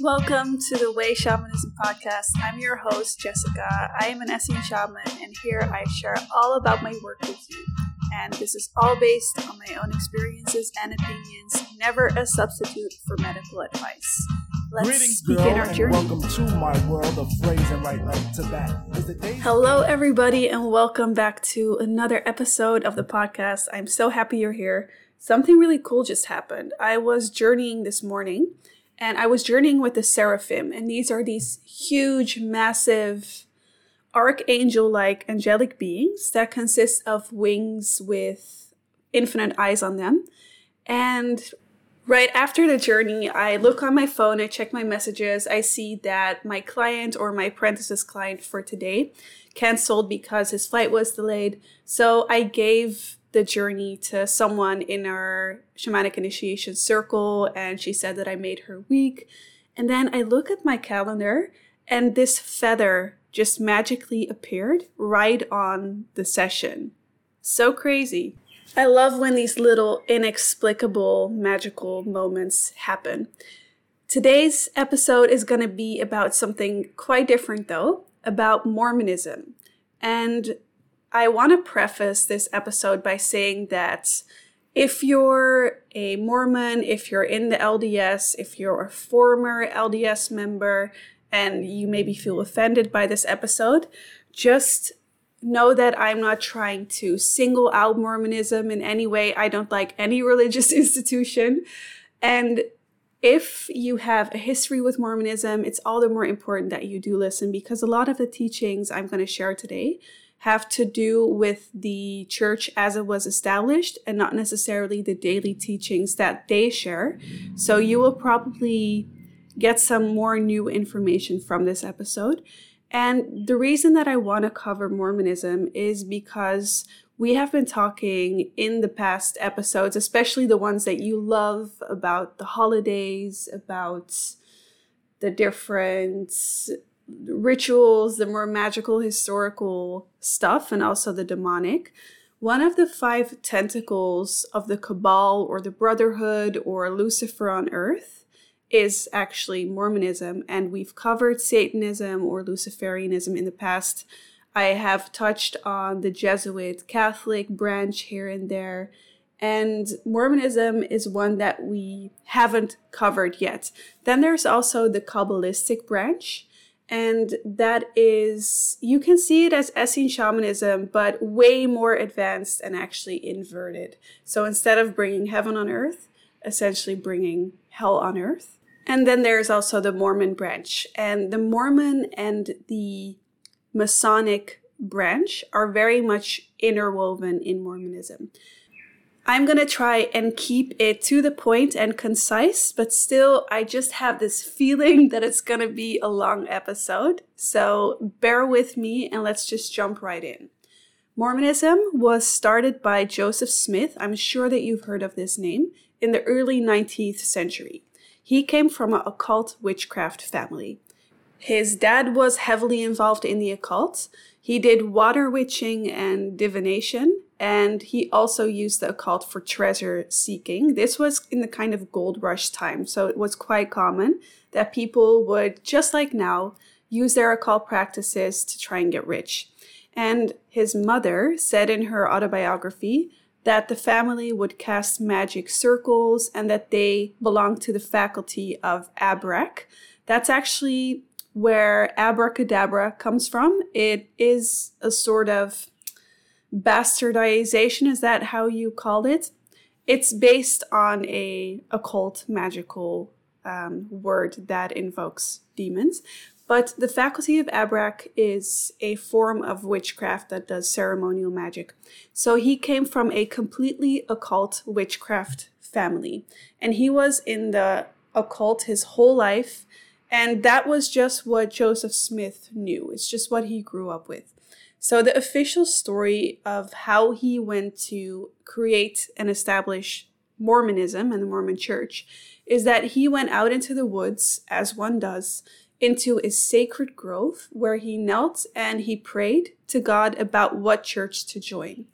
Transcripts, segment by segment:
Welcome to the Way Shamanism podcast. I'm your host, Jessica. I am an Essene shaman, and here I share all about my work with you. And this is all based on my own experiences and opinions, never a substitute for medical advice. Let's Greetings, begin girl, our journey. welcome to my world of phrasing right like to that. Day Hello, everybody, and welcome back to another episode of the podcast. I'm so happy you're here. Something really cool just happened. I was journeying this morning, and I was journeying with the seraphim, and these are these huge, massive, archangel like angelic beings that consist of wings with infinite eyes on them. And Right after the journey, I look on my phone, I check my messages, I see that my client or my apprentice's client for today canceled because his flight was delayed. So I gave the journey to someone in our shamanic initiation circle, and she said that I made her week. And then I look at my calendar, and this feather just magically appeared right on the session. So crazy. I love when these little inexplicable magical moments happen. Today's episode is going to be about something quite different, though, about Mormonism. And I want to preface this episode by saying that if you're a Mormon, if you're in the LDS, if you're a former LDS member, and you maybe feel offended by this episode, just know that I'm not trying to single out Mormonism in any way. I don't like any religious institution. And if you have a history with Mormonism, it's all the more important that you do listen because a lot of the teachings I'm going to share today have to do with the church as it was established and not necessarily the daily teachings that they share. So you will probably get some more new information from this episode. And the reason that I want to cover Mormonism is because we have been talking in the past episodes, especially the ones that you love about the holidays, about the different rituals, the more magical historical stuff, and also the demonic. One of the five tentacles of the Cabal or the Brotherhood or Lucifer on Earth is actually Mormonism, and we've covered Satanism or Luciferianism in the past. I have touched on the Jesuit Catholic branch here and there, and Mormonism is one that we haven't covered yet. Then there's also the Kabbalistic branch, and that is, you can see it as Essene shamanism, but way more advanced and actually inverted. So instead of bringing heaven on earth, essentially bringing hell on earth. And then there's also the Mormon branch. And the Mormon and the Masonic branch are very much interwoven in Mormonism. I'm going to try and keep it to the point and concise, but still, I just have this feeling that it's going to be a long episode. So bear with me and let's just jump right in. Mormonism was started by Joseph Smith. I'm sure that you've heard of this name in the early 19th century. He came from an occult witchcraft family. His dad was heavily involved in the occult. He did water witching and divination, and he also used the occult for treasure seeking. This was in the kind of gold rush time, so it was quite common that people would, just like now, use their occult practices to try and get rich. And his mother said in her autobiography that the family would cast magic circles and that they belonged to the faculty of Abrac. That's actually where abracadabra comes from. It is a sort of bastardization. Is that how you called it? It's based on a occult magical um, word that invokes demons. But the faculty of Abrac is a form of witchcraft that does ceremonial magic. So he came from a completely occult witchcraft family. And he was in the occult his whole life. And that was just what Joseph Smith knew. It's just what he grew up with. So the official story of how he went to create and establish Mormonism and the Mormon church is that he went out into the woods, as one does, into a sacred grove where he knelt and he prayed to God about what church to join.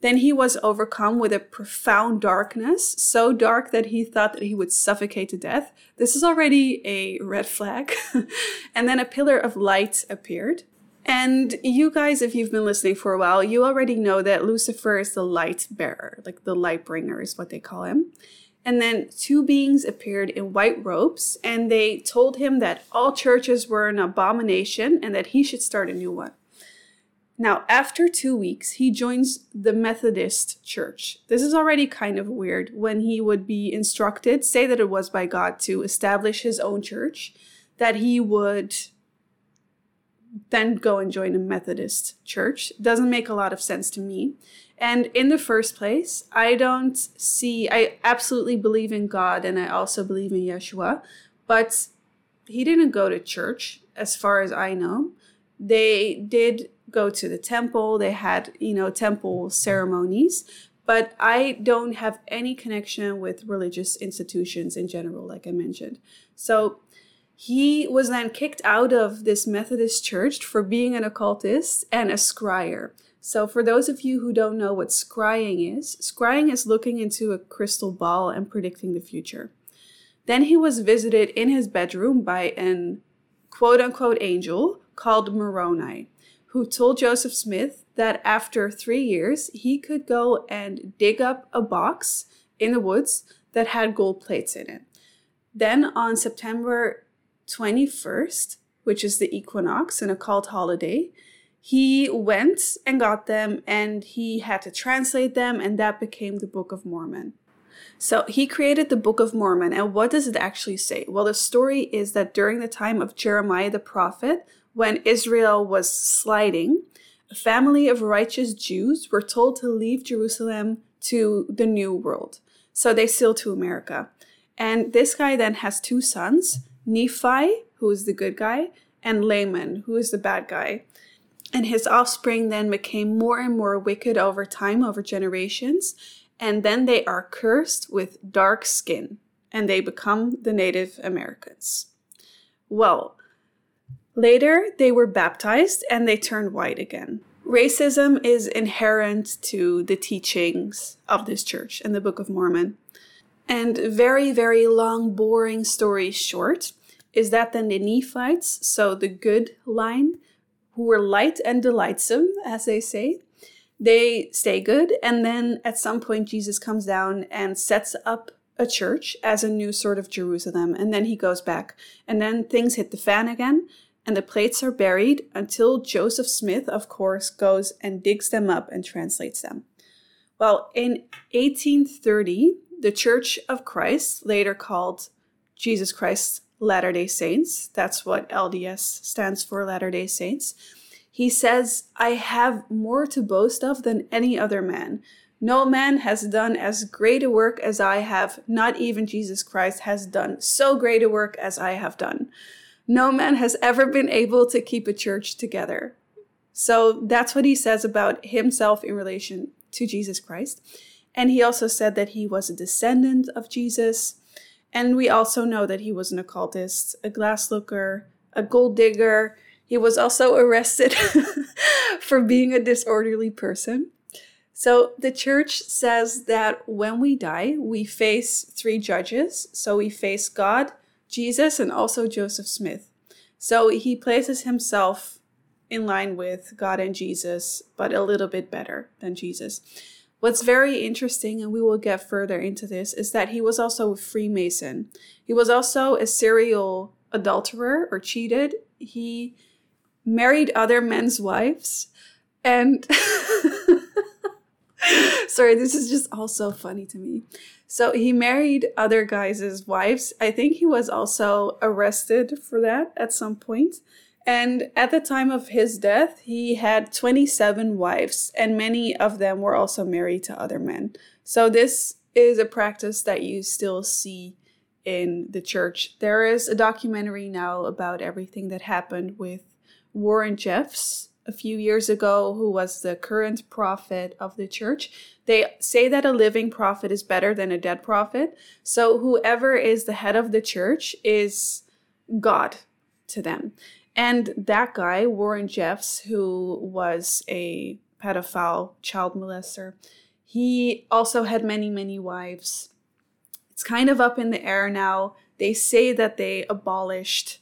Then he was overcome with a profound darkness, so dark that he thought that he would suffocate to death. This is already a red flag. and then a pillar of light appeared. And you guys, if you've been listening for a while, you already know that Lucifer is the light bearer, like the light bringer is what they call him. And then two beings appeared in white robes, and they told him that all churches were an abomination and that he should start a new one. Now, after two weeks, he joins the Methodist Church. This is already kind of weird when he would be instructed, say that it was by God, to establish his own church, that he would then go and join a Methodist church. Doesn't make a lot of sense to me. And in the first place, I don't see, I absolutely believe in God and I also believe in Yeshua, but he didn't go to church as far as I know. They did go to the temple. They had, you know, temple ceremonies. But I don't have any connection with religious institutions in general, like I mentioned. So he was then kicked out of this Methodist church for being an occultist and a scryer. So, for those of you who don't know what scrying is, scrying is looking into a crystal ball and predicting the future. Then he was visited in his bedroom by an quote unquote angel called Moroni who told Joseph Smith that after three years, he could go and dig up a box in the woods that had gold plates in it. Then on September 21st, which is the equinox, an occult holiday, he went and got them and he had to translate them, and that became the Book of Mormon. So he created the Book of Mormon, and what does it actually say? Well, the story is that during the time of Jeremiah the prophet, when Israel was sliding, a family of righteous Jews were told to leave Jerusalem to the New World. So they sailed to America. And this guy then has two sons Nephi, who is the good guy, and Laman, who is the bad guy. And his offspring then became more and more wicked over time, over generations. And then they are cursed with dark skin, and they become the Native Americans. Well, Later, they were baptized and they turned white again. Racism is inherent to the teachings of this church and the Book of Mormon. And very, very long, boring story short is that then the Nephites, so the good line, who were light and delightsome, as they say, they stay good. And then at some point, Jesus comes down and sets up a church as a new sort of Jerusalem. And then he goes back. And then things hit the fan again and the plates are buried until Joseph Smith, of course, goes and digs them up and translates them. Well, in 1830, the Church of Christ, later called Jesus Christ Latter day Saints, that's what LDS stands for, Latter day Saints, he says, I have more to boast of than any other man. No man has done as great a work as I have, not even Jesus Christ has done so great a work as I have done no man has ever been able to keep a church together. So that's what he says about himself in relation to Jesus Christ. And he also said that he was a descendant of Jesus. And we also know that he was an occultist, a glass looker, a gold digger. He was also arrested for being a disorderly person. So the church says that when we die, we face three judges. So we face God, Jesus and also Joseph Smith. So he places himself in line with God and Jesus, but a little bit better than Jesus. What's very interesting, and we will get further into this, is that he was also a Freemason. He was also a serial adulterer or cheated. He married other men's wives. And sorry, this is just all so funny to me. So he married other guys' wives. I think he was also arrested for that at some point. And at the time of his death, he had 27 wives, and many of them were also married to other men. So this is a practice that you still see in the church. There is a documentary now about everything that happened with Warren Jeffs a few years ago, who was the current prophet of the church. They say that a living prophet is better than a dead prophet. So whoever is the head of the church is God to them. And that guy, Warren Jeffs, who was a pedophile, child molester. He also had many, many wives. It's kind of up in the air now. They say that they abolished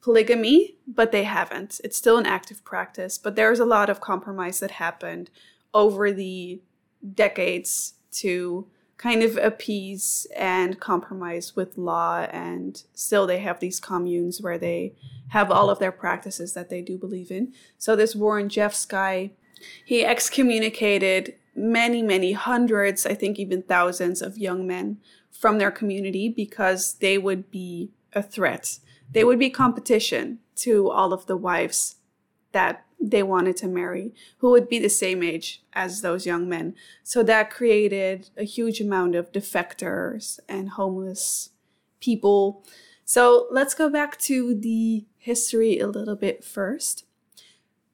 polygamy, but they haven't. It's still an active practice, but there's a lot of compromise that happened over the decades to kind of appease and compromise with law and still they have these communes where they have all of their practices that they do believe in. So this warren jeffs guy he excommunicated many many hundreds i think even thousands of young men from their community because they would be a threat. They would be competition to all of the wives that they wanted to marry who would be the same age as those young men. So that created a huge amount of defectors and homeless people. So let's go back to the history a little bit first.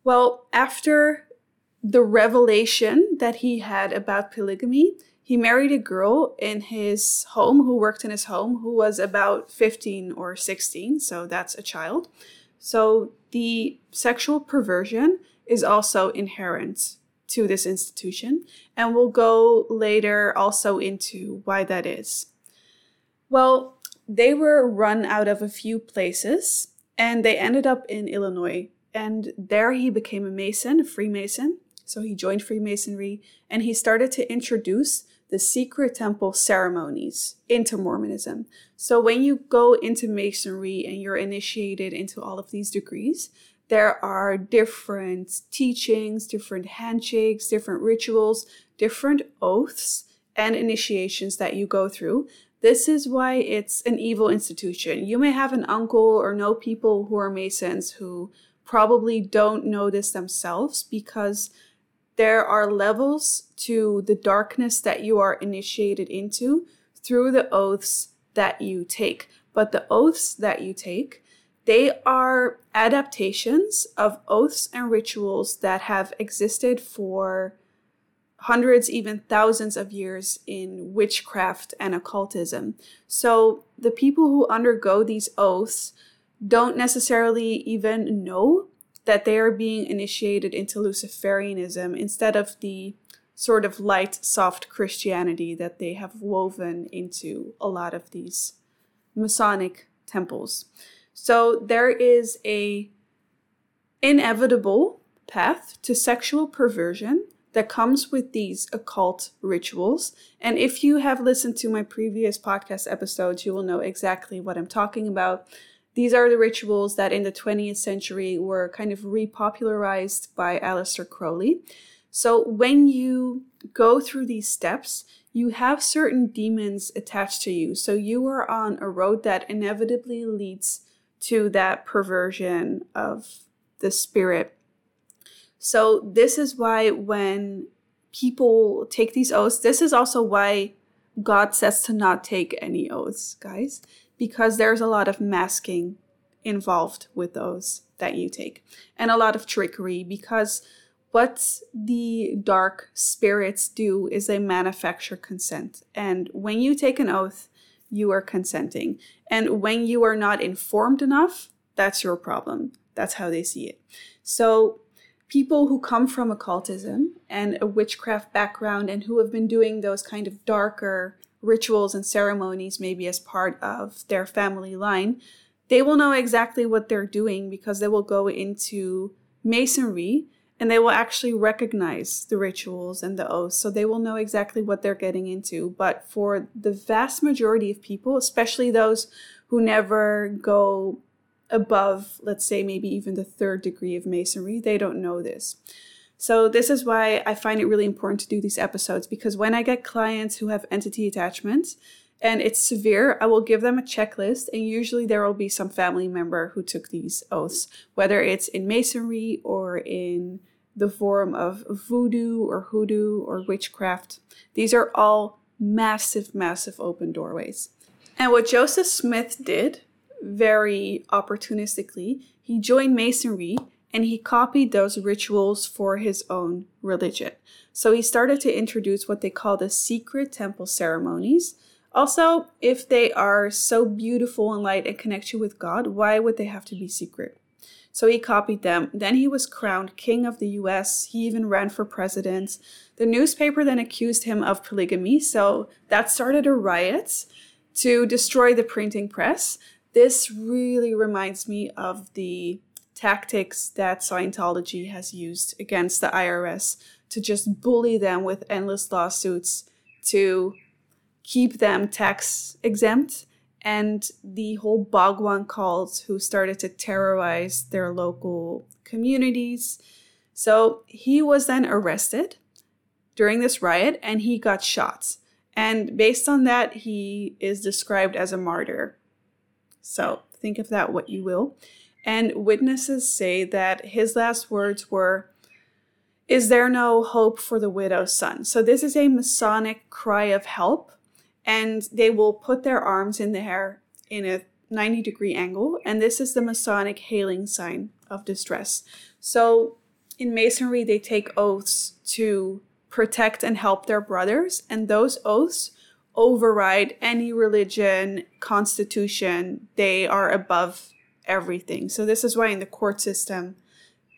Well, after the revelation that he had about polygamy, he married a girl in his home who worked in his home who was about 15 or 16, so that's a child. So the sexual perversion is also inherent to this institution, and we'll go later also into why that is. Well, they were run out of a few places, and they ended up in Illinois. And there he became a Mason, a Freemason. So he joined Freemasonry, and he started to introduce the secret temple ceremonies into Mormonism. So when you go into Masonry and you're initiated into all of these degrees, there are different teachings, different handshakes, different rituals, different oaths and initiations that you go through. This is why it's an evil institution. You may have an uncle or know people who are Masons who probably don't know this themselves because there are levels to the darkness that you are initiated into through the oaths that you take. But the oaths that you take, they are adaptations of oaths and rituals that have existed for hundreds, even thousands of years in witchcraft and occultism. So the people who undergo these oaths don't necessarily even know that they are being initiated into Luciferianism instead of the sort of light, soft Christianity that they have woven into a lot of these Masonic temples. So there is a inevitable path to sexual perversion that comes with these occult rituals. And if you have listened to my previous podcast episodes, you will know exactly what I'm talking about. These are the rituals that in the 20th century were kind of repopularized by Aleister Crowley. So when you go through these steps, you have certain demons attached to you. So you are on a road that inevitably leads to that perversion of the spirit. So this is why when people take these oaths, this is also why God says to not take any oaths, guys because there's a lot of masking involved with those that you take and a lot of trickery because what the dark spirits do is they manufacture consent. And when you take an oath, you are consenting. And when you are not informed enough, that's your problem. That's how they see it. So, people who come from occultism and a witchcraft background and who have been doing those kind of darker rituals and ceremonies, maybe as part of their family line, they will know exactly what they're doing because they will go into masonry and they will actually recognize the rituals and the oaths. So they will know exactly what they're getting into. But for the vast majority of people, especially those who never go above, let's say, maybe even the third degree of masonry, they don't know this. So, this is why I find it really important to do these episodes because when I get clients who have entity attachments and it's severe, I will give them a checklist, and usually there will be some family member who took these oaths, whether it's in masonry or in the form of voodoo or hoodoo or witchcraft. These are all massive, massive open doorways. And what Joseph Smith did very opportunistically, he joined masonry and he copied those rituals for his own religion. So he started to introduce what they call the secret temple ceremonies. Also, if they are so beautiful and light and connect you with God, why would they have to be secret? So he copied them. Then he was crowned king of the US. He even ran for president. The newspaper then accused him of polygamy. So that started a riot to destroy the printing press. This really reminds me of the tactics that Scientology has used against the IRS to just bully them with endless lawsuits to keep them tax exempt and the whole Bhagwan cults who started to terrorize their local communities. So he was then arrested during this riot and he got shot. And based on that, he is described as a martyr. So think of that what you will. And witnesses say that his last words were, Is there no hope for the widow's son? So this is a Masonic cry of help and they will put their arms in the air in a 90 degree angle, and this is the Masonic hailing sign of distress. So in Masonry, they take oaths to protect and help their brothers, and those oaths override any religion, constitution. They are above everything. So this is why in the court system,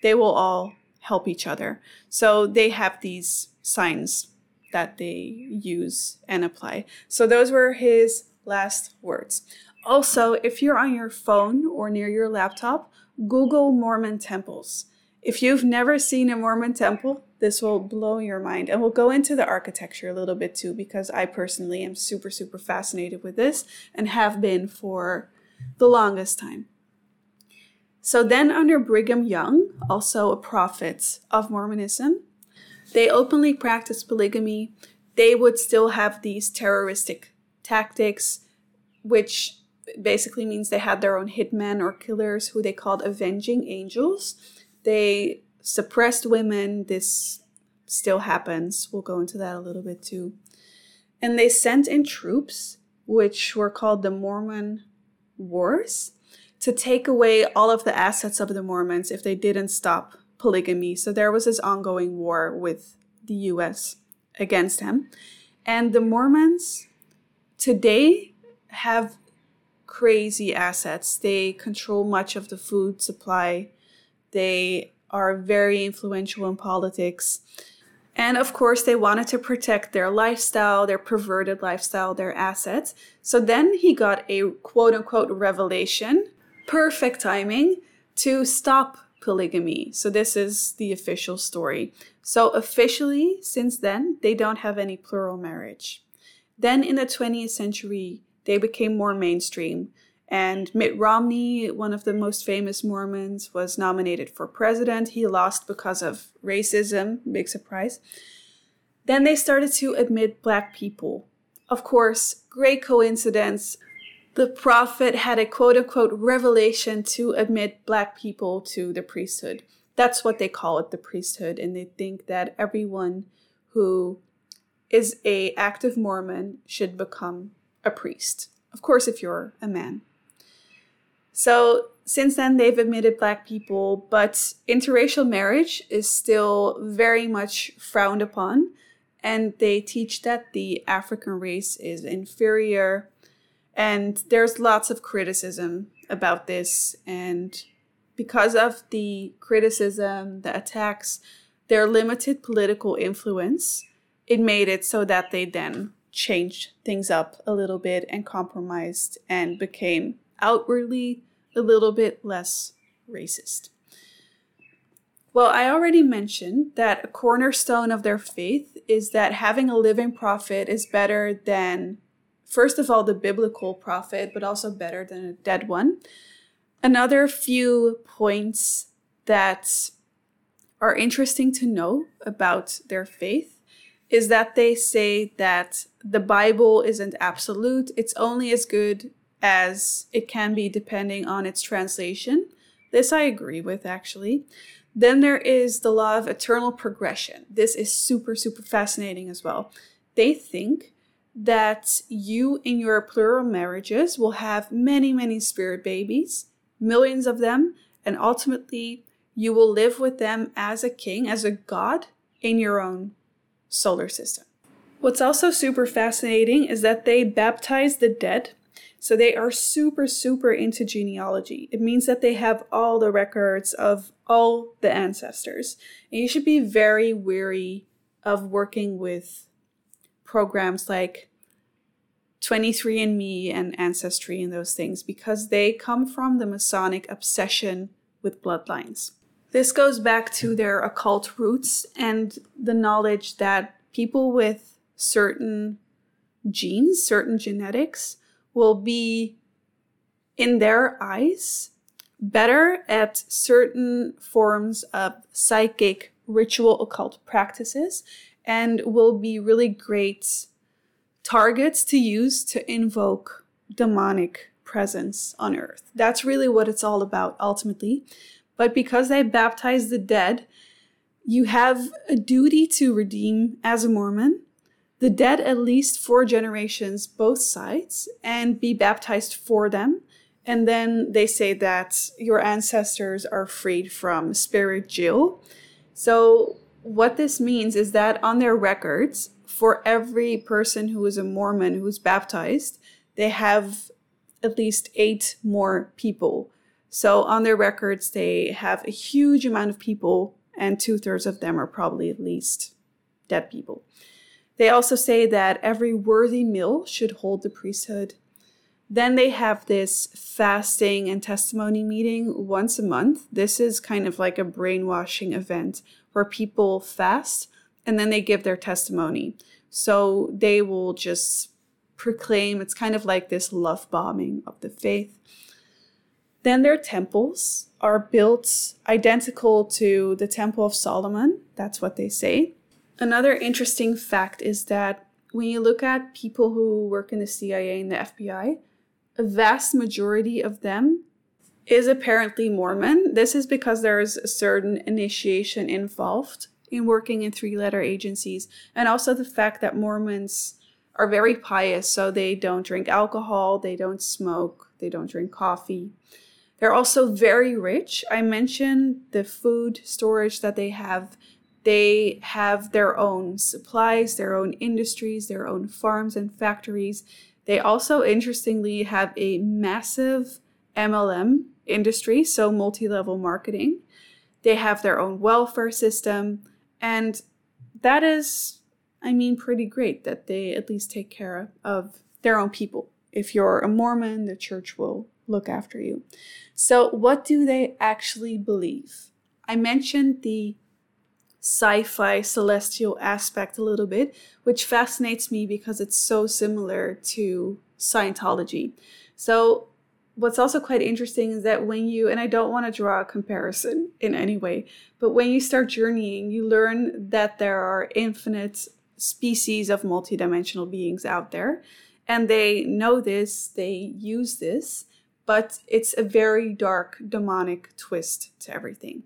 they will all help each other. So they have these signs that they use and apply. So those were his last words. Also, if you're on your phone or near your laptop, Google Mormon temples. If you've never seen a Mormon temple, this will blow your mind. And we'll go into the architecture a little bit too, because I personally am super, super fascinated with this and have been for the longest time. So then, under Brigham Young, also a prophet of Mormonism, they openly practiced polygamy. They would still have these terroristic tactics, which basically means they had their own hitmen or killers who they called avenging angels. They suppressed women. This still happens. We'll go into that a little bit too. And they sent in troops, which were called the Mormon Wars, to take away all of the assets of the Mormons if they didn't stop polygamy. So there was this ongoing war with the US against him. And the Mormons today have crazy assets. They control much of the food supply. They are very influential in politics. And of course, they wanted to protect their lifestyle, their perverted lifestyle, their assets. So then he got a quote unquote revelation, perfect timing, to stop polygamy. So this is the official story. So officially, since then, they don't have any plural marriage. Then in the 20th century, they became more mainstream. And Mitt Romney, one of the most famous Mormons, was nominated for president. He lost because of racism, big surprise. Then they started to admit black people. Of course, great coincidence the prophet had a quote unquote revelation to admit black people to the priesthood. That's what they call it, the priesthood, and they think that everyone who is a active Mormon should become a priest. Of course, if you're a man. So since then, they've admitted black people, but interracial marriage is still very much frowned upon, and they teach that the African race is inferior and there's lots of criticism about this. And because of the criticism, the attacks, their limited political influence, it made it so that they then changed things up a little bit and compromised and became outwardly a little bit less racist. Well, I already mentioned that a cornerstone of their faith is that having a living prophet is better than first of all, the biblical prophet, but also better than a dead one. Another few points that are interesting to know about their faith is that they say that the Bible isn't absolute, it's only as good as it can be depending on its translation. This I agree with actually. Then there is the law of eternal progression. This is super, super fascinating as well. They think that you in your plural marriages will have many, many spirit babies, millions of them, and ultimately you will live with them as a king, as a god in your own solar system. What's also super fascinating is that they baptize the dead. So they are super, super into genealogy. It means that they have all the records of all the ancestors. And you should be very wary of working with programs like 23andMe and Ancestry and those things because they come from the Masonic obsession with bloodlines. This goes back to their occult roots and the knowledge that people with certain genes, certain genetics, will be, in their eyes, better at certain forms of psychic ritual occult practices and will be really great targets to use to invoke demonic presence on earth. That's really what it's all about ultimately. But because they baptize the dead, you have a duty to redeem as a Mormon the dead at least four generations, both sides, and be baptized for them. And then they say that your ancestors are freed from spirit jail. So, what this means is that on their records, for every person who is a Mormon who's baptized, they have at least eight more people. So, on their records, they have a huge amount of people, and two thirds of them are probably at least dead people. They also say that every worthy male should hold the priesthood. Then they have this fasting and testimony meeting once a month. This is kind of like a brainwashing event where people fast and then they give their testimony. So they will just proclaim, it's kind of like this love bombing of the faith. Then their temples are built identical to the Temple of Solomon. That's what they say. Another interesting fact is that when you look at people who work in the CIA and the FBI, a vast majority of them is apparently Mormon. This is because there is a certain initiation involved in working in three letter agencies, and also the fact that Mormons are very pious, so they don't drink alcohol, they don't smoke, they don't drink coffee. They're also very rich. I mentioned the food storage that they have they have their own supplies, their own industries, their own farms and factories. They also, interestingly, have a massive MLM industry, so multi level marketing. They have their own welfare system. And that is, I mean, pretty great that they at least take care of their own people. If you're a Mormon, the church will look after you. So, what do they actually believe? I mentioned the sci fi celestial aspect a little bit, which fascinates me because it's so similar to Scientology. So, what's also quite interesting is that when you, and I don't want to draw a comparison in any way, but when you start journeying, you learn that there are infinite species of multidimensional beings out there. And they know this, they use this, but it's a very dark, demonic twist to everything.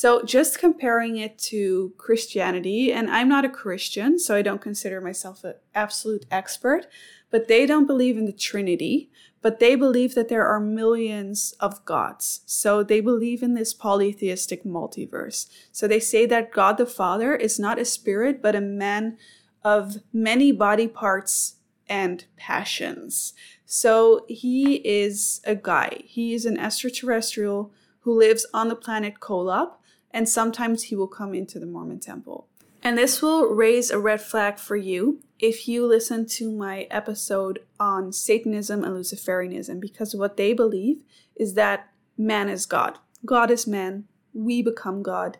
So, just comparing it to Christianity, and I'm not a Christian, so I don't consider myself an absolute expert, but they don't believe in the Trinity, but they believe that there are millions of gods. So, they believe in this polytheistic multiverse. So, they say that God the Father is not a spirit, but a man of many body parts and passions. So, he is a guy, he is an extraterrestrial who lives on the planet Kolob and sometimes he will come into the Mormon temple. And this will raise a red flag for you if you listen to my episode on Satanism and Luciferianism, because what they believe is that man is God. God is man. We become God.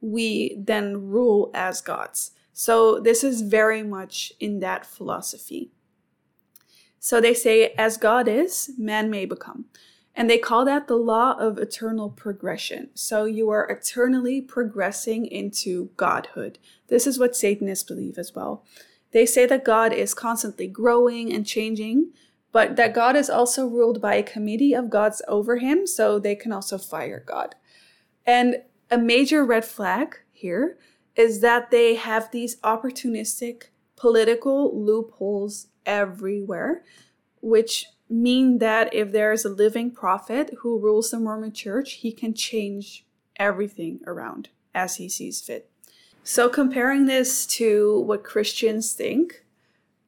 We then rule as gods. So this is very much in that philosophy. So they say, as God is, man may become. And they call that the law of eternal progression. So you are eternally progressing into godhood. This is what Satanists believe as well. They say that God is constantly growing and changing, but that God is also ruled by a committee of gods over him, so they can also fire God. And a major red flag here is that they have these opportunistic political loopholes everywhere, which mean that if there is a living prophet who rules the Mormon church, he can change everything around as he sees fit. So, comparing this to what Christians think,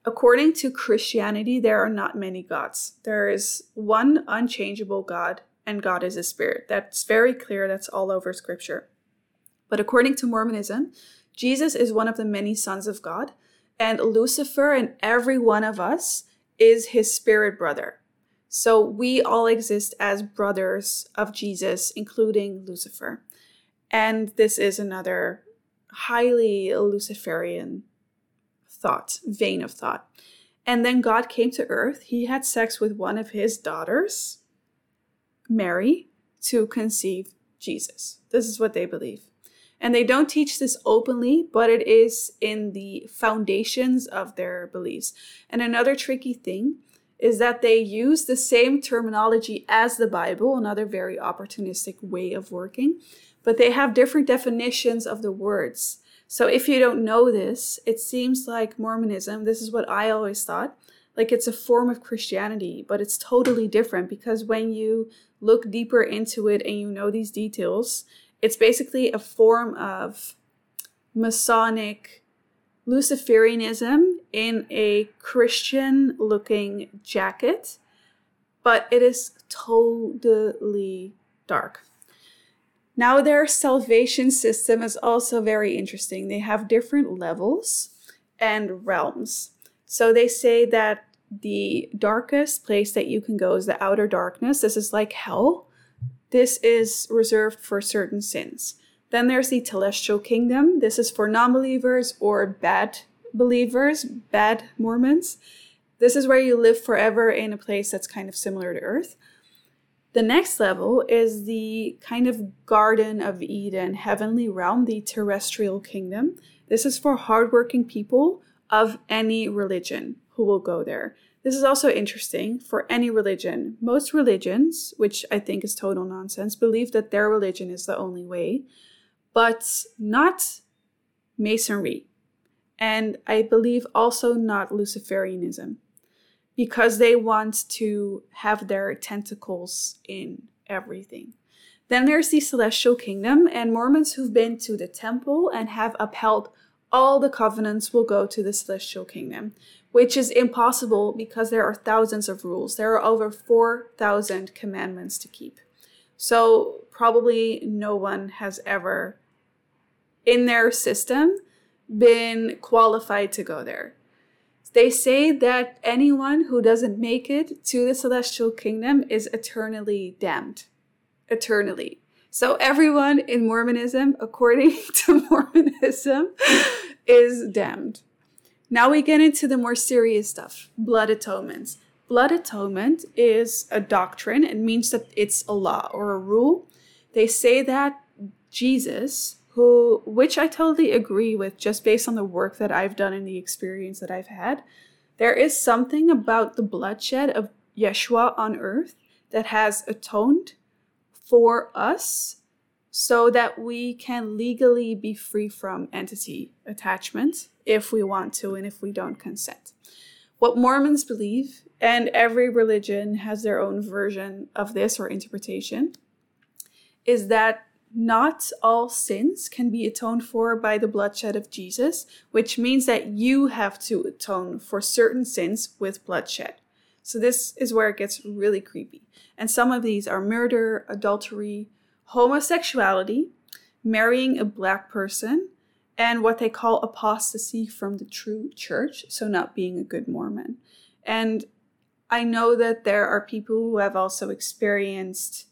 According to Christianity, there are not many gods. There is one unchangeable God, and God is a spirit. That's very clear, that's all over scripture. But according to Mormonism, Jesus is one of the many sons of God, and Lucifer and every one of us is his spirit brother. So we all exist as brothers of Jesus, including Lucifer. And this is another highly Luciferian thought, vein of thought. And then God came to earth. He had sex with one of his daughters, Mary, to conceive Jesus. This is what they believe. And they don't teach this openly, but it is in the foundations of their beliefs. And another tricky thing is that they use the same terminology as the Bible, another very opportunistic way of working, but they have different definitions of the words. So if you don't know this, it seems like Mormonism, this is what I always thought, like it's a form of Christianity, but it's totally different because when you look deeper into it and you know these details, it's basically a form of Masonic Luciferianism in a Christian looking jacket, but it is totally dark. Now, their salvation system is also very interesting. They have different levels and realms. So they say that the darkest place that you can go is the outer darkness. This is like hell. This is reserved for certain sins. Then there's the telestial kingdom. This is for non believers or bad believers, bad Mormons. This is where you live forever in a place that's kind of similar to earth. The next level is the kind of Garden of Eden, heavenly realm, the terrestrial kingdom. This is for hardworking people of any religion who will go there. This is also interesting for any religion. Most religions, which I think is total nonsense, believe that their religion is the only way, but not Masonry. And I believe also not Luciferianism because they want to have their tentacles in everything. Then there's the celestial kingdom, and Mormons who've been to the temple and have upheld all the covenants will go to the celestial kingdom, which is impossible because there are thousands of rules. There are over 4,000 commandments to keep. So, probably no one has ever in their system been qualified to go there. They say that anyone who doesn't make it to the celestial kingdom is eternally damned. Eternally. So everyone in Mormonism, according to Mormonism, is damned. Now we get into the more serious stuff blood atonements. Blood atonement is a doctrine. It means that it's a law or a rule. They say that Jesus who which I totally agree with just based on the work that I've done and the experience that I've had. There is something about the bloodshed of Yeshua on earth that has atoned for us so that we can legally be free from entity attachment if we want to and if we don't consent. What Mormons believe, and every religion has their own version of this or interpretation, is that not all sins can be atoned for by the bloodshed of Jesus, which means that you have to atone for certain sins with bloodshed. So, this is where it gets really creepy. And some of these are murder, adultery, homosexuality, marrying a black person, and what they call apostasy from the true church, so not being a good Mormon. And I know that there are people who have also experienced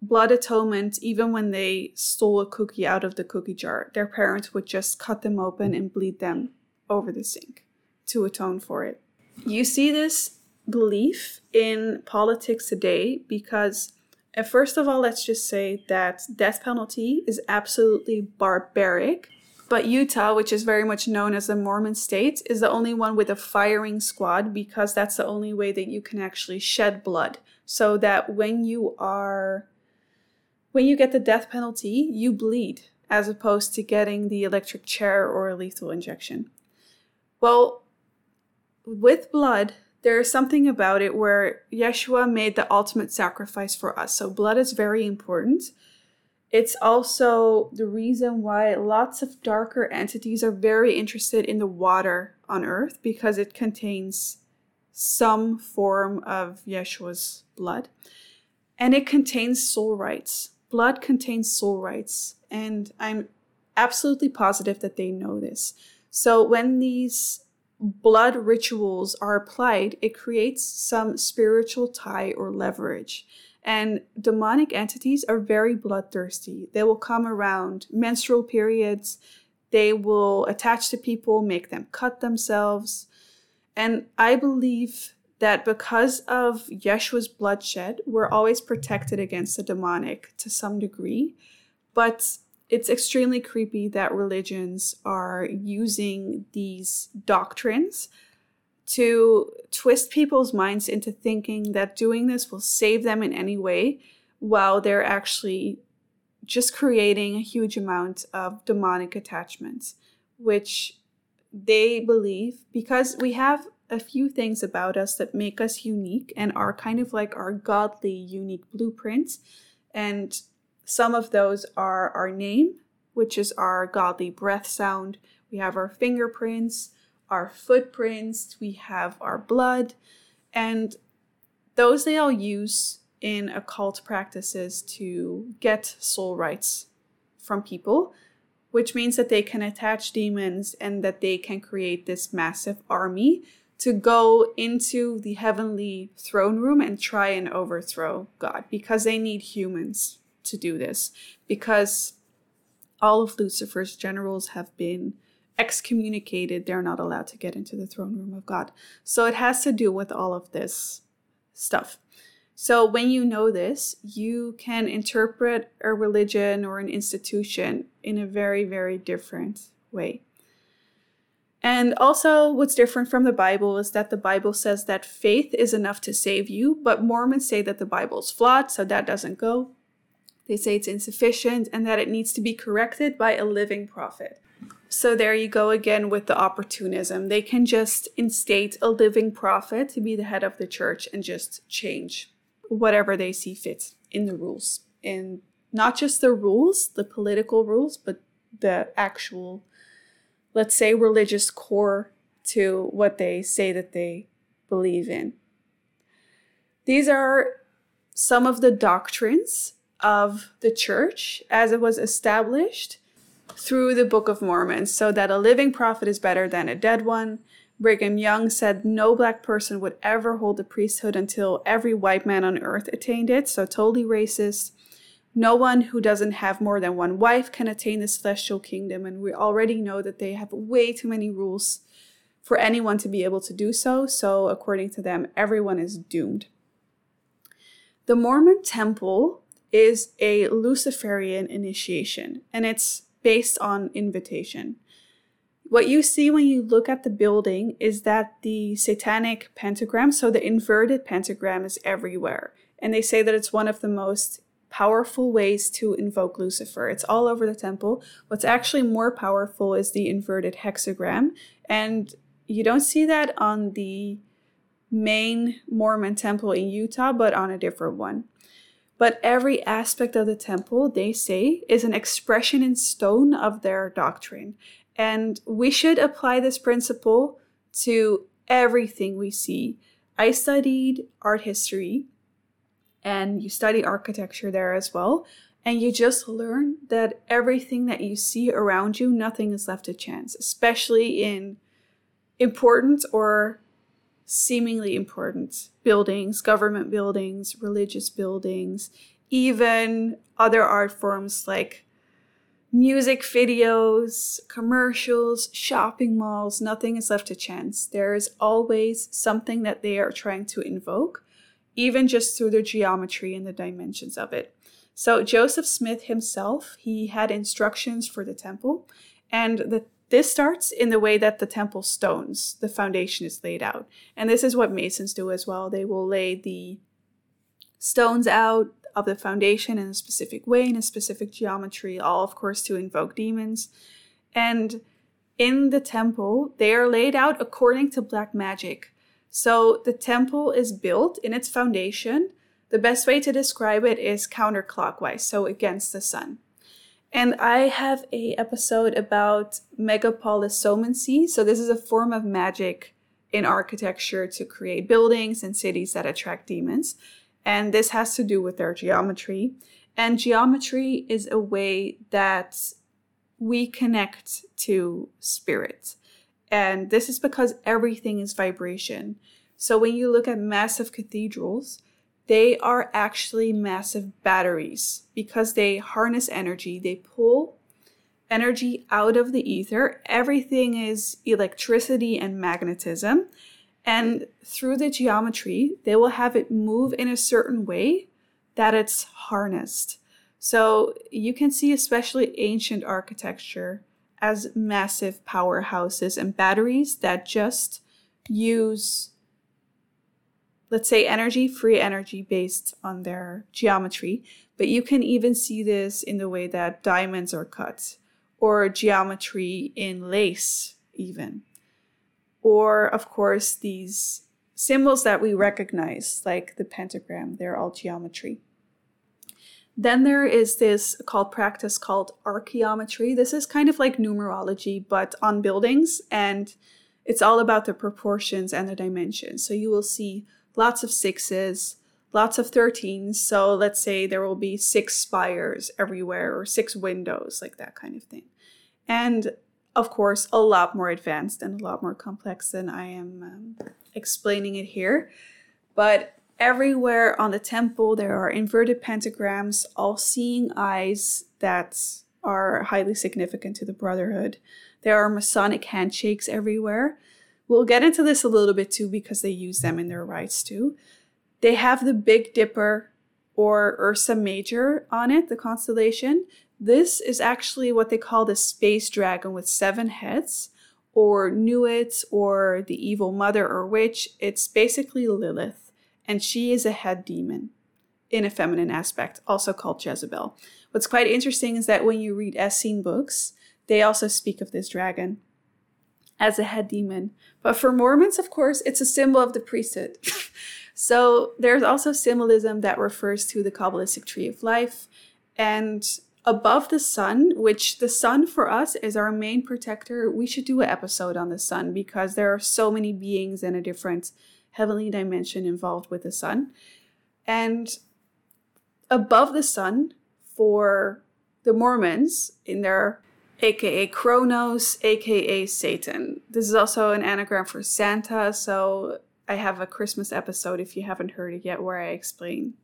blood atonement, even when they stole a cookie out of the cookie jar, their parents would just cut them open and bleed them over the sink to atone for it. You see this belief in politics today because, uh, first of all, let's just say that death penalty is absolutely barbaric. But Utah, which is very much known as the Mormon state, is the only one with a firing squad because that's the only way that you can actually shed blood. So that when you are when you get the death penalty, you bleed, as opposed to getting the electric chair or a lethal injection. Well, with blood, there is something about it where Yeshua made the ultimate sacrifice for us. So, blood is very important. It's also the reason why lots of darker entities are very interested in the water on Earth because it contains some form of Yeshua's blood. And it contains soul rights. Blood contains soul rights. And I'm absolutely positive that they know this. So when these blood rituals are applied, it creates some spiritual tie or leverage. And demonic entities are very bloodthirsty. They will come around menstrual periods, they will attach to people, make them cut themselves. And I believe that because of Yeshua's bloodshed, we're always protected against the demonic to some degree. But it's extremely creepy that religions are using these doctrines to twist people's minds into thinking that doing this will save them in any way while they're actually just creating a huge amount of demonic attachments, which they believe because we have a few things about us that make us unique and are kind of like our godly unique blueprints. And some of those are our name, which is our godly breath sound. We have our fingerprints, our footprints, we have our blood, and those they all use in occult practices to get soul rights from people, which means that they can attach demons and that they can create this massive army to go into the heavenly throne room and try and overthrow God because they need humans to do this. Because all of Lucifer's generals have been excommunicated. They're not allowed to get into the throne room of God. So it has to do with all of this stuff. So when you know this, you can interpret a religion or an institution in a very, very different way. And also, what's different from the Bible is that the Bible says that faith is enough to save you, but Mormons say that the Bible's flawed, so that doesn't go. They say it's insufficient and that it needs to be corrected by a living prophet. So there you go again with the opportunism. They can just instate a living prophet to be the head of the church and just change whatever they see fit in the rules. And not just the rules, the political rules, but the actual, let's say, religious core to what they say that they believe in. These are some of the doctrines of the church as it was established through the Book of Mormon, so that a living prophet is better than a dead one. Brigham Young said no black person would ever hold the priesthood until every white man on earth attained it, so totally racist. No one who doesn't have more than one wife can attain the celestial kingdom, and we already know that they have way too many rules for anyone to be able to do so, so according to them, everyone is doomed. The Mormon temple is a Luciferian initiation, and it's based on invitation. What you see when you look at the building is that the satanic pentagram, so the inverted pentagram, is everywhere. And they say that it's one of the most powerful ways to invoke Lucifer. It's all over the temple. What's actually more powerful is the inverted hexagram. And you don't see that on the main Mormon temple in Utah, but on a different one. But every aspect of the temple, they say, is an expression in stone of their doctrine. And we should apply this principle to everything we see. I studied art history, and you study architecture there as well. And you just learn that everything that you see around you, nothing is left to chance, especially in important or seemingly important buildings, government buildings, religious buildings, even other art forms like music videos, commercials, shopping malls, nothing is left to chance. There is always something that they are trying to invoke, even just through the geometry and the dimensions of it. So Joseph Smith himself, he had instructions for the temple, and the this starts in the way that the temple stones, the foundation is laid out. And this is what masons do as well. They will lay the stones out of the foundation in a specific way, in a specific geometry, all of course to invoke demons. And in the temple, they are laid out according to black magic. So the temple is built in its foundation The best way to describe it is counterclockwise, so against the sun. And I have a episode about megapolisomancy. So this is a form of magic in architecture to create buildings and cities that attract demons. And this has to do with their geometry. And geometry is a way that we connect to spirit. And this is because everything is vibration. So when you look at massive cathedrals, they are actually massive batteries because they harness energy, they pull energy out of the ether. Everything is electricity and magnetism. And through the geometry, they will have it move in a certain way that it's harnessed. So you can see, especially ancient architecture, as massive powerhouses and batteries that just use, let's say, energy, free energy based on their geometry. But you can even see this in the way that diamonds are cut or geometry in lace, even. Or, of course, these symbols that we recognize, like the pentagram, they're all geometry. Then there is this called practice called archaeometry. This is kind of like numerology, but on buildings, and it's all about the proportions and the dimensions. So you will see lots of sixes, lots of 13s. So let's say there will be six spires everywhere or six windows, like that kind of thing. And of course, a lot more advanced and a lot more complex than I am um, explaining it here. But everywhere on the temple, there are inverted pentagrams, all seeing eyes that are highly significant to the Brotherhood. There are Masonic handshakes everywhere. We'll get into this a little bit too because they use them in their rites too. They have the Big Dipper or Ursa Major on it, the constellation. This is actually what they call the space dragon with seven heads, or Nuit, or the evil mother or witch. It's basically Lilith, and she is a head demon in a feminine aspect, also called Jezebel. What's quite interesting is that when you read Essene books, they also speak of this dragon as a head demon. But for Mormons, of course, it's a symbol of the priesthood. so there's also symbolism that refers to the Kabbalistic tree of life. And above the sun, which the sun for us is our main protector, we should do an episode on the sun because there are so many beings in a different heavenly dimension involved with the sun. And above the sun, for the Mormons, in their aka Kronos, aka Satan. This is also an anagram for Santa, so I have a Christmas episode if you haven't heard it yet where I explain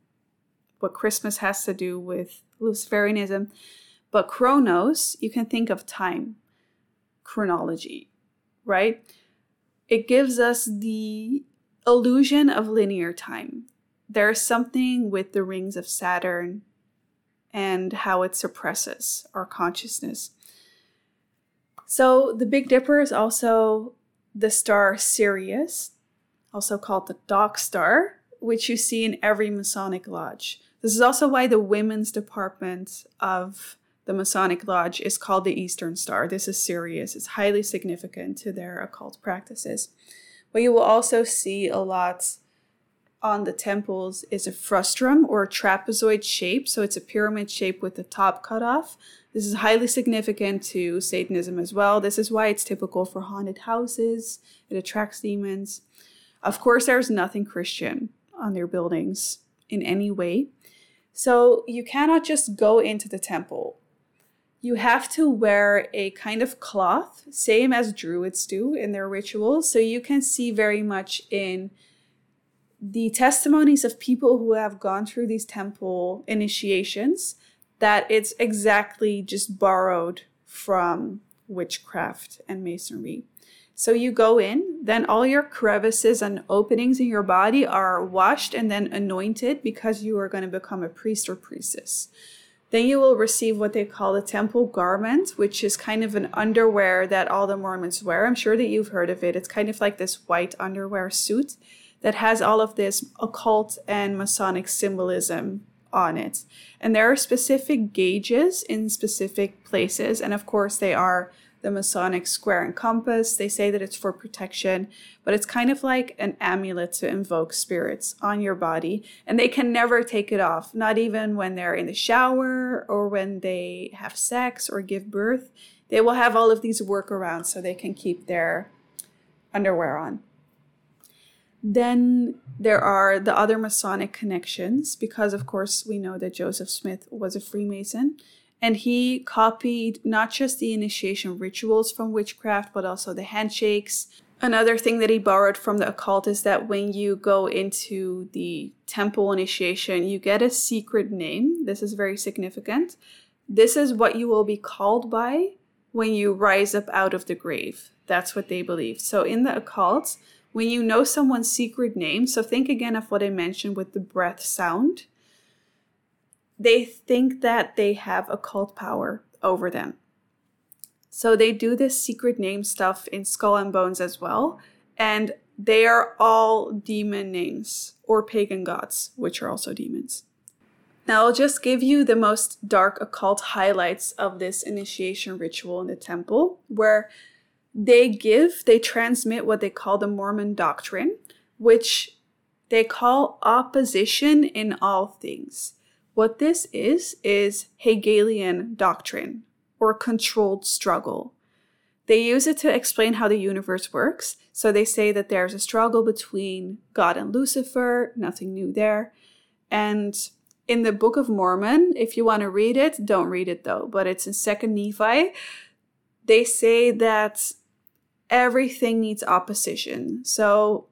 what Christmas has to do with Luciferianism. But Kronos, you can think of time, chronology, right? It gives us the illusion of linear time. There's something with the rings of Saturn and how it suppresses our consciousness. So the Big Dipper is also the star Sirius, also called the Dog Star, which you see in every Masonic lodge. This is also why the women's department of the Masonic Lodge is called the Eastern Star. This is Sirius. It's highly significant to their occult practices. What you will also see a lot on the temples is a frustrum or a trapezoid shape. So it's a pyramid shape with the top cut off. This is highly significant to Satanism as well. This is why it's typical for haunted houses. It attracts demons. Of course, there's nothing Christian on their buildings in any way. So you cannot just go into the temple. You have to wear a kind of cloth, same as Druids do in their rituals. So you can see very much in the testimonies of people who have gone through these temple initiations that it's exactly just borrowed from witchcraft and masonry. So you go in, then all your crevices and openings in your body are washed and then anointed because you are going to become a priest or priestess. Then you will receive what they call the temple garment, which is kind of an underwear that all the Mormons wear. I'm sure that you've heard of it. It's kind of like this white underwear suit that has all of this occult and Masonic symbolism on it. And there are specific gauges in specific places. And of course, they are the Masonic square and compass. They say that it's for protection, but it's kind of like an amulet to invoke spirits on your body. And they can never take it off, not even when they're in the shower or when they have sex or give birth. They will have all of these workarounds so they can keep their underwear on. Then there are the other Masonic connections, because of course we know that Joseph Smith was a Freemason. And he copied not just the initiation rituals from witchcraft, but also the handshakes. Another thing that he borrowed from the occult is that when you go into the temple initiation, you get a secret name. This is very significant. This is what you will be called by when you rise up out of the grave. That's what they believe. So in the occult, when you know someone's secret name, so think again of what I mentioned with the breath sound, they think that they have occult power over them. So they do this secret name stuff in Skull and Bones as well, and they are all demon names or pagan gods, which are also demons. Now, I'll just give you the most dark occult highlights of this initiation ritual in the temple, where they give, they transmit what they call the Mormon doctrine, which they call opposition in all things. What this is, is Hegelian doctrine or controlled struggle. They use it to explain how the universe works. So they say that there's a struggle between God and Lucifer, nothing new there. And in the Book of Mormon, if you want to read it, don't read it though, but it's in Second Nephi. They say that everything needs opposition. So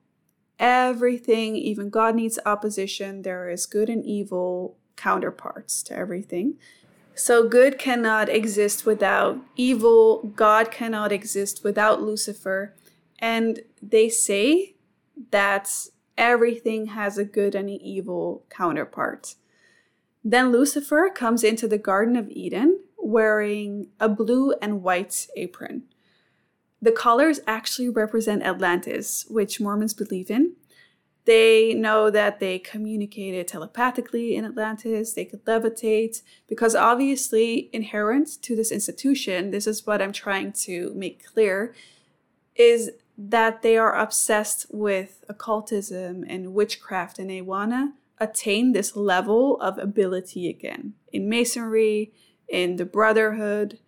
everything, even God needs opposition. There is good and evil counterparts to everything. So good cannot exist without evil, God cannot exist without Lucifer. And they say that everything has a good and an evil counterpart. Then Lucifer comes into the Garden of Eden wearing a blue and white apron. The colors actually represent Atlantis, which Mormons believe in. They know that they communicated telepathically in Atlantis, they could levitate, because obviously, inherent to this institution, this is what I'm trying to make clear, is that they are obsessed with occultism and witchcraft and they want to attain this level of ability again in masonry, in the brotherhood.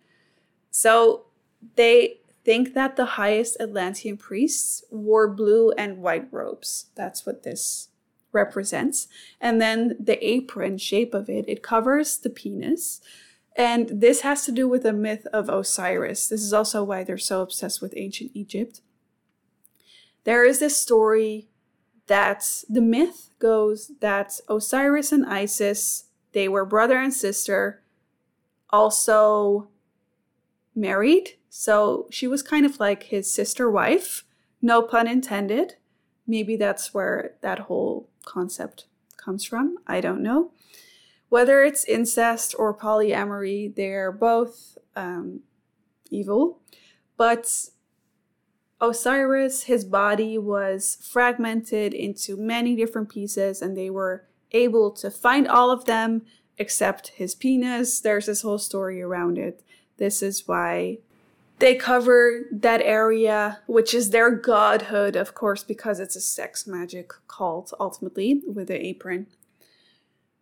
So they think that the highest Atlantean priests wore blue and white robes. That's what this represents. And then the apron shape of it, it covers the penis. And this has to do with the myth of Osiris. This is also why they're so obsessed with ancient Egypt. There is this story that the myth goes that Osiris and Isis, they were brother and sister, also married so she was kind of like his sister wife, no pun intended. Maybe that's where that whole concept comes from. I don't know. Whether it's incest or polyamory, they're both um, evil. But Osiris, his body was fragmented into many different pieces, and they were able to find all of them except his penis. There's this whole story around it. This is why they cover that area, which is their godhood, of course, because it's a sex magic cult ultimately with the apron.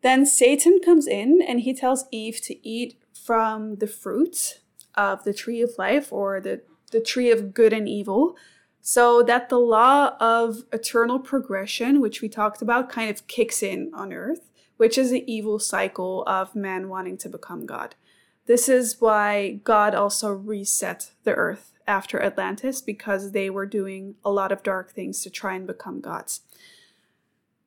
Then Satan comes in and he tells Eve to eat from the fruit of the tree of life or the, the tree of good and evil, so that the law of eternal progression, which we talked about, kind of kicks in on earth, which is the evil cycle of man wanting to become God. This is why God also reset the earth after Atlantis because they were doing a lot of dark things to try and become gods.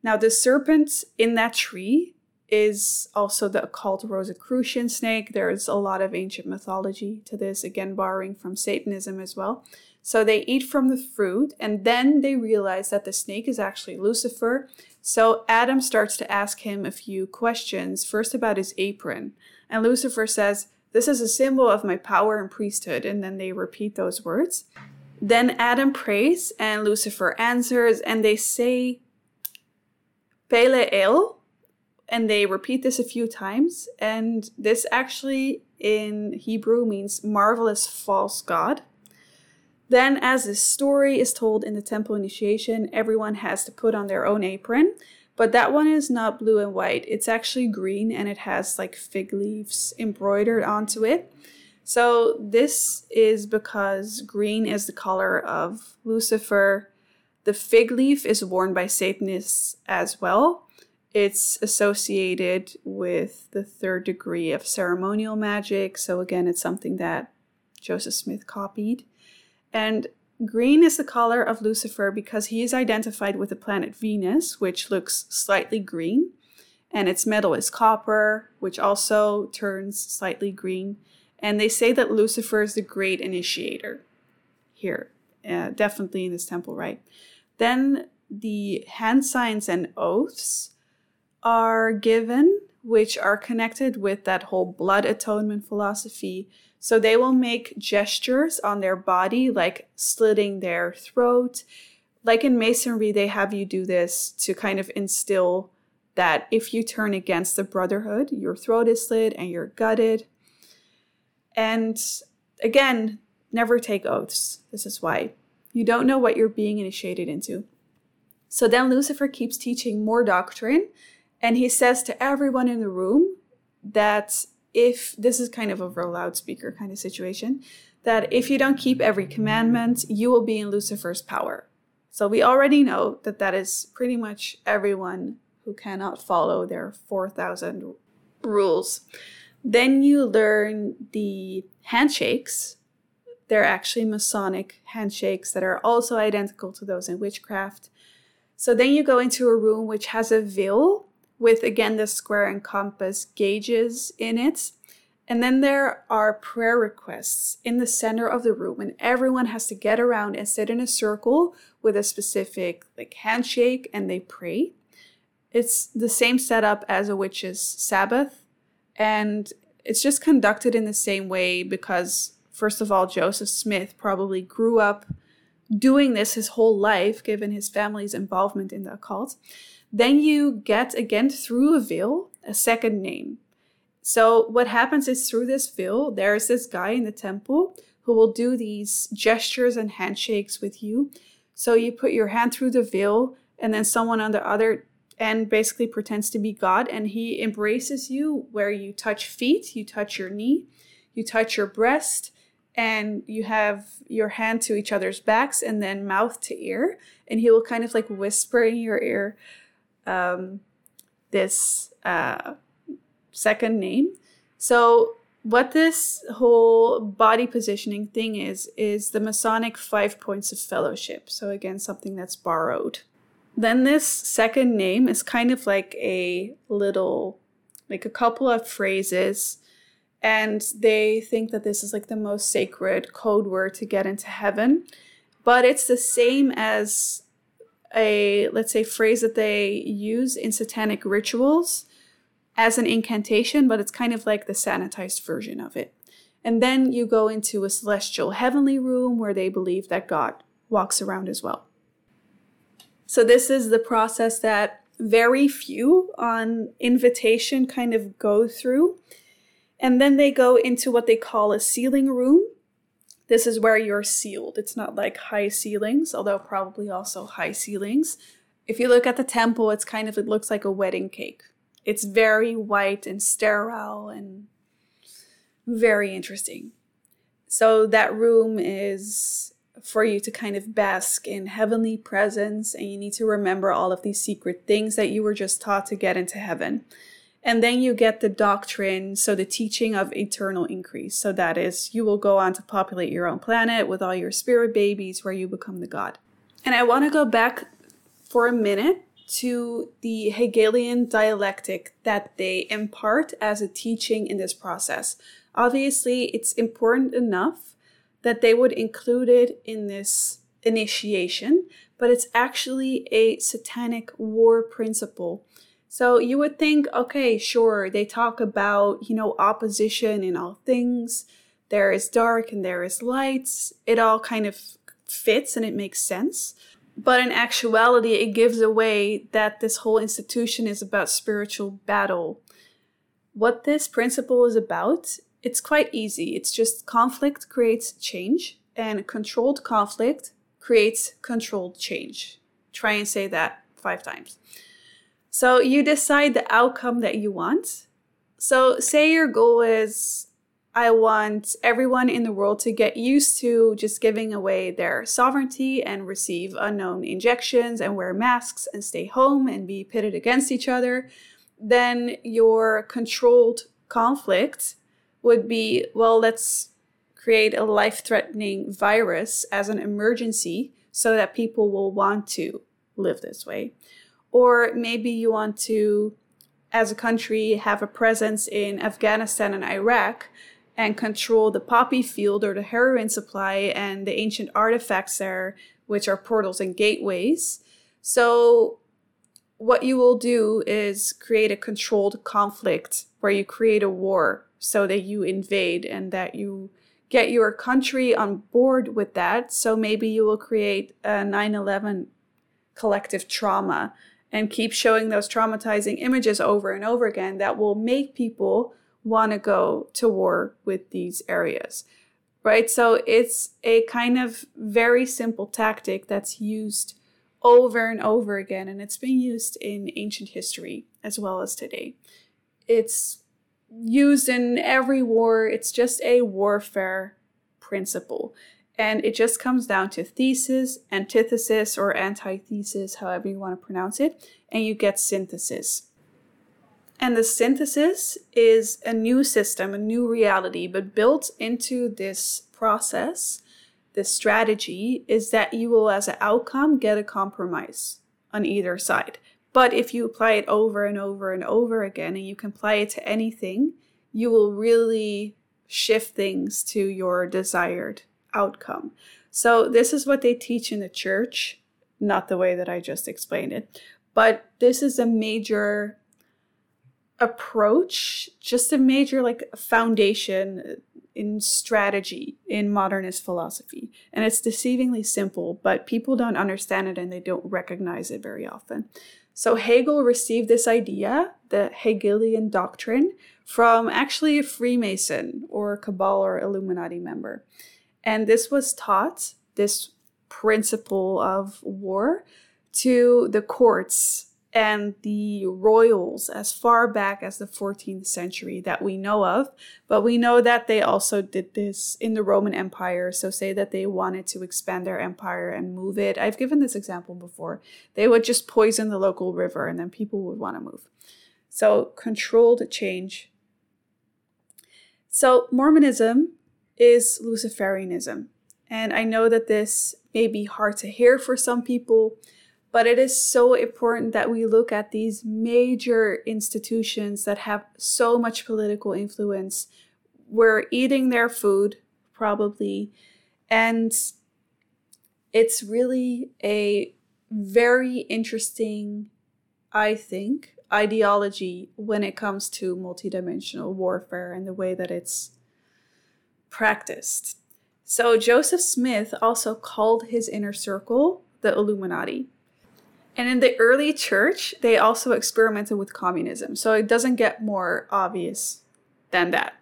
Now, the serpent in that tree is also the occult Rosicrucian snake. There's a lot of ancient mythology to this, again, borrowing from Satanism as well. So they eat from the fruit, and then they realize that the snake is actually Lucifer. So Adam starts to ask him a few questions, first about his apron. And Lucifer says, This is a symbol of my power and priesthood. And then they repeat those words. Then Adam prays, and Lucifer answers, and they say, Pele El, and they repeat this a few times. And this actually in Hebrew means marvelous false god. Then, as this story is told in the temple initiation, everyone has to put on their own apron. But that one is not blue and white. It's actually green and it has like fig leaves embroidered onto it. So, this is because green is the color of Lucifer. The fig leaf is worn by Satanists as well. It's associated with the third degree of ceremonial magic. So, again, it's something that Joseph Smith copied. And green is the color of Lucifer because he is identified with the planet Venus, which looks slightly green. And its metal is copper, which also turns slightly green. And they say that Lucifer is the great initiator here, uh, definitely in this temple, right? Then the hand signs and oaths are given, which are connected with that whole blood atonement philosophy. So they will make gestures on their body, like slitting their throat. Like in Masonry, they have you do this to kind of instill that if you turn against the brotherhood, your throat is slit and you're gutted. And again, never take oaths. This is why. You don't know what you're being initiated into. So then Lucifer keeps teaching more doctrine and he says to everyone in the room that if this is kind of a loudspeaker kind of situation, that if you don't keep every commandment, you will be in Lucifer's power. So we already know that that is pretty much everyone who cannot follow their 4,000 rules. Then you learn the handshakes. They're actually Masonic handshakes that are also identical to those in witchcraft. So then you go into a room which has a veil with again the square and compass gauges in it. And then there are prayer requests in the center of the room, and everyone has to get around and sit in a circle with a specific like handshake and they pray. It's the same setup as a witch's Sabbath, and it's just conducted in the same way because, first of all, Joseph Smith probably grew up doing this his whole life, given his family's involvement in the occult. Then you get again through a veil a second name. So what happens is through this veil, there's this guy in the temple who will do these gestures and handshakes with you. So you put your hand through the veil, and then someone on the other end basically pretends to be God, and he embraces you where you touch feet, you touch your knee, you touch your breast, and you have your hand to each other's backs, and then mouth to ear, and he will kind of like whisper in your ear um, this uh, second name. So what this whole body positioning thing is is the Masonic five points of fellowship. So again, something that's borrowed. Then this second name is kind of like a little, like a couple of phrases, and they think that this is like the most sacred code word to get into heaven. But it's the same as a let's say phrase that they use in satanic rituals as an incantation, but it's kind of like the sanitized version of it. And then you go into a celestial heavenly room where they believe that God walks around as well. So, this is the process that very few on invitation kind of go through. And then they go into what they call a sealing room, this is where you're sealed. It's not like high ceilings, although probably also high ceilings. If you look at the temple, it's kind of, it looks like a wedding cake. It's very white and sterile and very interesting. So that room is for you to kind of bask in heavenly presence, and you need to remember all of these secret things that you were just taught to get into heaven. And then you get the doctrine, so the teaching of eternal increase. So that is, you will go on to populate your own planet with all your spirit babies where you become the god. And I want to go back for a minute to the Hegelian dialectic that they impart as a teaching in this process. Obviously, it's important enough that they would include it in this initiation, but it's actually a satanic war principle so you would think, okay, sure, they talk about, you know, opposition in all things. There is dark and there is lights. It all kind of fits and it makes sense. But in actuality, it gives away that this whole institution is about spiritual battle. What this principle is about, it's quite easy. It's just conflict creates change, and controlled conflict creates controlled change. Try and say that five times. So you decide the outcome that you want. So, say your goal is I want everyone in the world to get used to just giving away their sovereignty and receive unknown injections and wear masks and stay home and be pitted against each other, then your controlled conflict would be well, let's create a life threatening virus as an emergency so that people will want to live this way. Or maybe you want to, as a country, have a presence in Afghanistan and Iraq and control the poppy field or the heroin supply and the ancient artifacts there, which are portals and gateways. So, what you will do is create a controlled conflict where you create a war so that you invade and that you get your country on board with that. So, maybe you will create a 9 11 collective trauma and keep showing those traumatizing images over and over again that will make people want to go to war with these areas, right? So it's a kind of very simple tactic that's used over and over again, and it's been used in ancient history as well as today. It's used in every war, it's just a warfare principle. And it just comes down to thesis, antithesis, or antithesis, however you want to pronounce it, and you get synthesis. And the synthesis is a new system, a new reality, but built into this process, this strategy is that you will, as an outcome, get a compromise on either side. But if you apply it over and over and over again, and you can apply it to anything, you will really shift things to your desired outcome. So, this is what they teach in the church, not the way that I just explained it, but this is a major approach, just a major like foundation in strategy in modernist philosophy. And it's deceivingly simple, but people don't understand it and they don't recognize it very often. So Hegel received this idea, the Hegelian doctrine, from actually a Freemason or a Cabal or Illuminati member. And this was taught, this principle of war, to the courts and the royals as far back as the 14th century that we know of. But we know that they also did this in the Roman Empire. So, say that they wanted to expand their empire and move it. I've given this example before. They would just poison the local river and then people would want to move. So, controlled change. So, Mormonism is Luciferianism. And I know that this may be hard to hear for some people but it is so important that we look at these major institutions that have so much political influence. We're eating their food, probably, and it's really a very interesting, I think, ideology when it comes to multidimensional warfare and the way that it's practiced. So, Joseph Smith also called his inner circle the Illuminati. And in the early church, they also experimented with communism. So it doesn't get more obvious than that.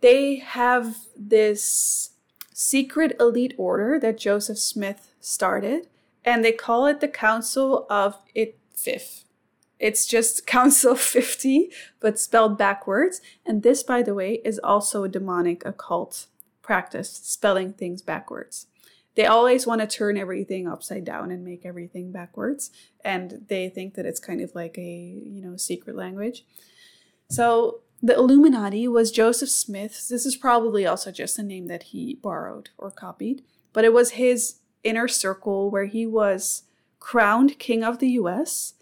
They have this secret elite order that Joseph Smith started, and they call it the Council of Itfif. It's just Council 50, but spelled backwards. And this, by the way, is also a demonic occult practice, spelling things backwards. They always want to turn everything upside down and make everything backwards. And they think that it's kind of like a you know secret language. So the illuminati was joseph smith. This is probably also just a name that he borrowed or copied. But it was his inner circle where he was crowned king of the us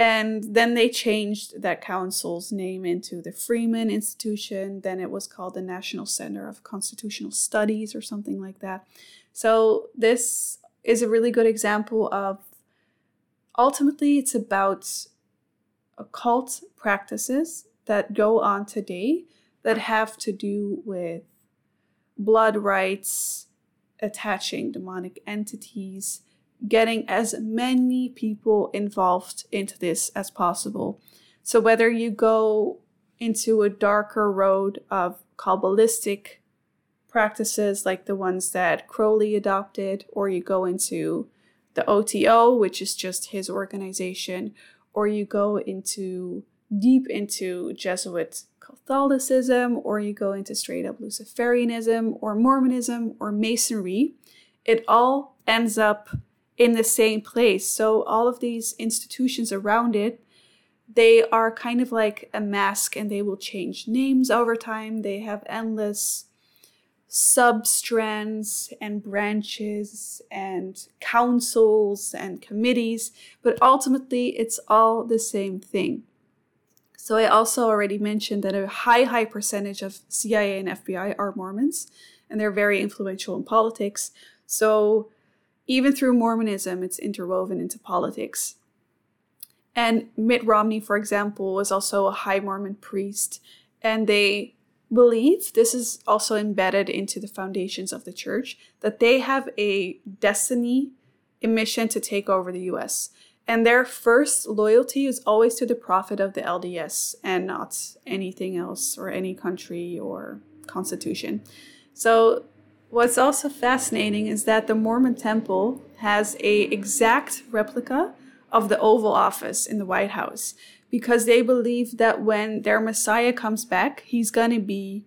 and then they changed that council's name into the Freemen Institution. Then it was called the National Center of Constitutional Studies or something like that. So this is a really good example of ultimately it's about occult practices that go on today that have to do with blood rites, attaching demonic entities, getting as many people involved into this as possible. So whether you go into a darker road of Kabbalistic practices like the ones that Crowley adopted, or you go into the OTO, which is just his organization, or you go into deep into Jesuit Catholicism, or you go into straight up Luciferianism, or Mormonism, or Masonry, it all ends up in the same place. So all of these institutions around it, they are kind of like a mask and they will change names over time. They have endless substrands and branches and councils and committees, but ultimately it's all the same thing. So I also already mentioned that a high, high percentage of CIA and FBI are Mormons, and they're very influential in politics. So even through Mormonism, it's interwoven into politics. And Mitt Romney, for example, was also a high Mormon priest, and they believe this is also embedded into the foundations of the church that they have a destiny, a mission to take over the US. And their first loyalty is always to the prophet of the LDS and not anything else or any country or constitution. So what's also fascinating is that the Mormon temple has a exact replica of the Oval Office in the White House because they believe that when their Messiah comes back, he's going to be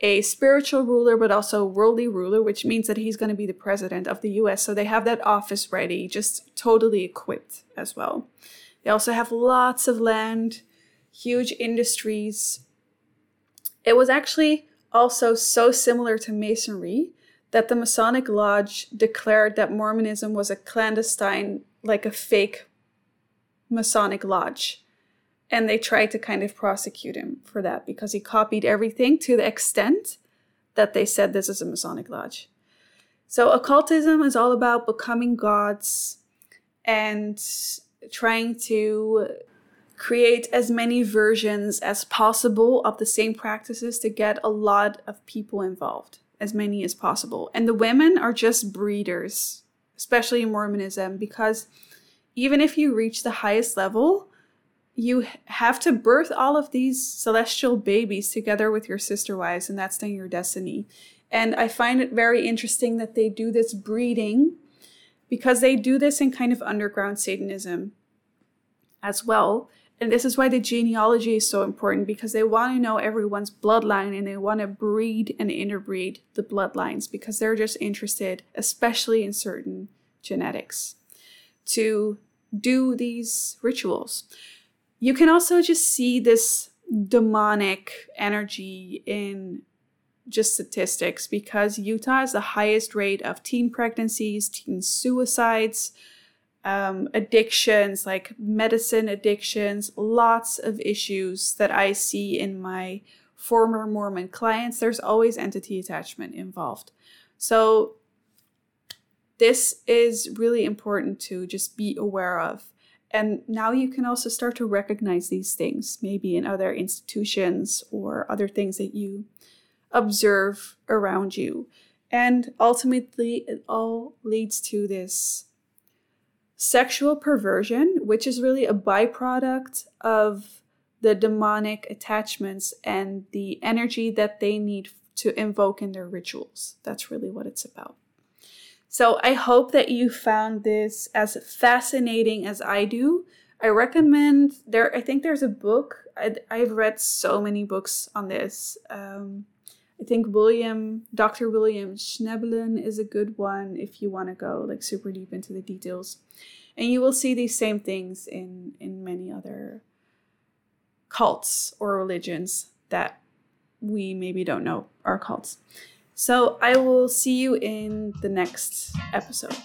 a spiritual ruler, but also a worldly ruler, which means that he's going to be the president of the US. So they have that office ready, just totally equipped as well. They also have lots of land, huge industries. It was actually also so similar to Masonry that the Masonic Lodge declared that Mormonism was a clandestine, like a fake Masonic Lodge and they tried to kind of prosecute him for that because he copied everything to the extent that they said this is a Masonic lodge. So occultism is all about becoming gods and trying to create as many versions as possible of the same practices to get a lot of people involved, as many as possible. And the women are just breeders, especially in Mormonism, because even if you reach the highest level, you have to birth all of these celestial babies together with your sister wives, and that's then your destiny. And I find it very interesting that they do this breeding because they do this in kind of underground Satanism as well. And this is why the genealogy is so important because they want to know everyone's bloodline and they want to breed and interbreed the bloodlines because they're just interested, especially in certain genetics, to do these rituals. You can also just see this demonic energy in just statistics because Utah has the highest rate of teen pregnancies, teen suicides, um, addictions, like medicine addictions, lots of issues that I see in my former Mormon clients. There's always entity attachment involved. So, this is really important to just be aware of. And now you can also start to recognize these things, maybe in other institutions or other things that you observe around you. And ultimately, it all leads to this sexual perversion, which is really a byproduct of the demonic attachments and the energy that they need to invoke in their rituals. That's really what it's about. So I hope that you found this as fascinating as I do. I recommend there. I think there's a book. I, I've read so many books on this. Um, I think William, Dr. William Schnoebelen is a good one if you want to go like super deep into the details. And you will see these same things in in many other cults or religions that we maybe don't know are cults. So I will see you in the next episode.